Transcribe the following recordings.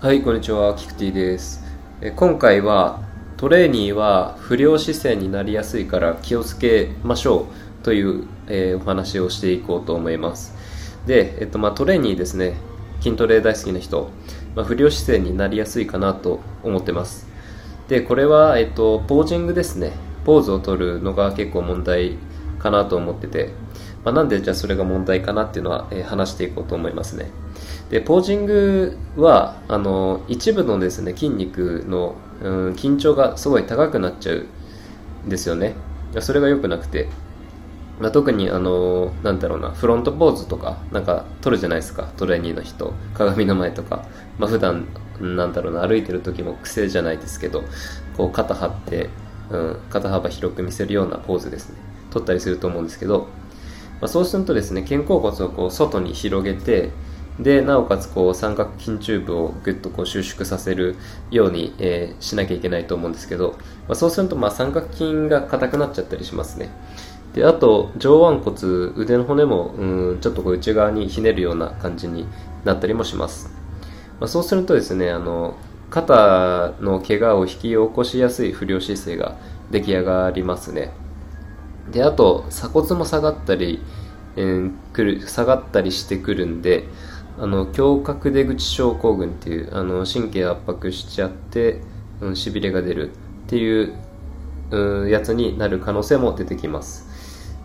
はい、こんにちは、キクティです。え今回はトレーニーは不良姿勢になりやすいから気をつけましょうという、えーお話をしていこうと思います。で、えっとまあ、トレーニーですね、筋トレ大好きな人、まあ、不良姿勢になりやすいかなと思ってます。で、これは、えっと、ポージングですね。ポーズを取るのが結構問題かなと思ってて、まあ、なんでじゃあそれが問題かなっていうのは、えー話していこうと思いますね。で、ポージングは、あの、一部のですね、筋肉の、うん、緊張がすごい高くなっちゃうんですよね。それが良くなくて、まあ、特にあのなんだろうなフロントポーズとかなんか取るじゃないですか。トレーニーの人。鏡の前とか、まあ普段なんだろうな歩いてる時も癖じゃないですけどこう肩張って、うん、肩幅広く見せるようなポーズですね。取ったりすると思うんですけど、まあ、そうするとですね肩甲骨をこう外に広げてでなおかつこう三角筋チューブをぐっとこう収縮させるように、えーしなきゃいけないと思うんですけど、まあ、そうするとまあ三角筋が硬くなっちゃったりしますね。であと上腕骨腕の骨もうんちょっとこう内側にひねるような感じになったりもします、まあ、そうするとですねあの肩の怪我を引き起こしやすい不良姿勢が出来上がりますね。であと鎖骨も下がったり、えーくる下がったりしてくるんであの胸郭出口症候群っていうあの神経圧迫しちゃって、うん、しびれが出るっていううやつになる可能性も出てきます。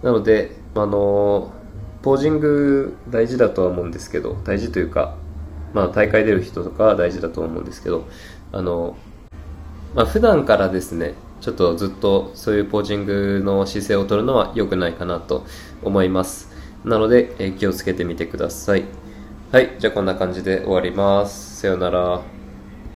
なのであのポージング大事だとは思うんですけど大事というかまあ大会出る人とかは大事だと思うんですけどあのまあ、普段からですねちょっとずっとそういうポージングの姿勢を取るのは良くないかなと思います。なので、え気をつけてみてください。はいじゃあこんな感じで終わります。さようなら。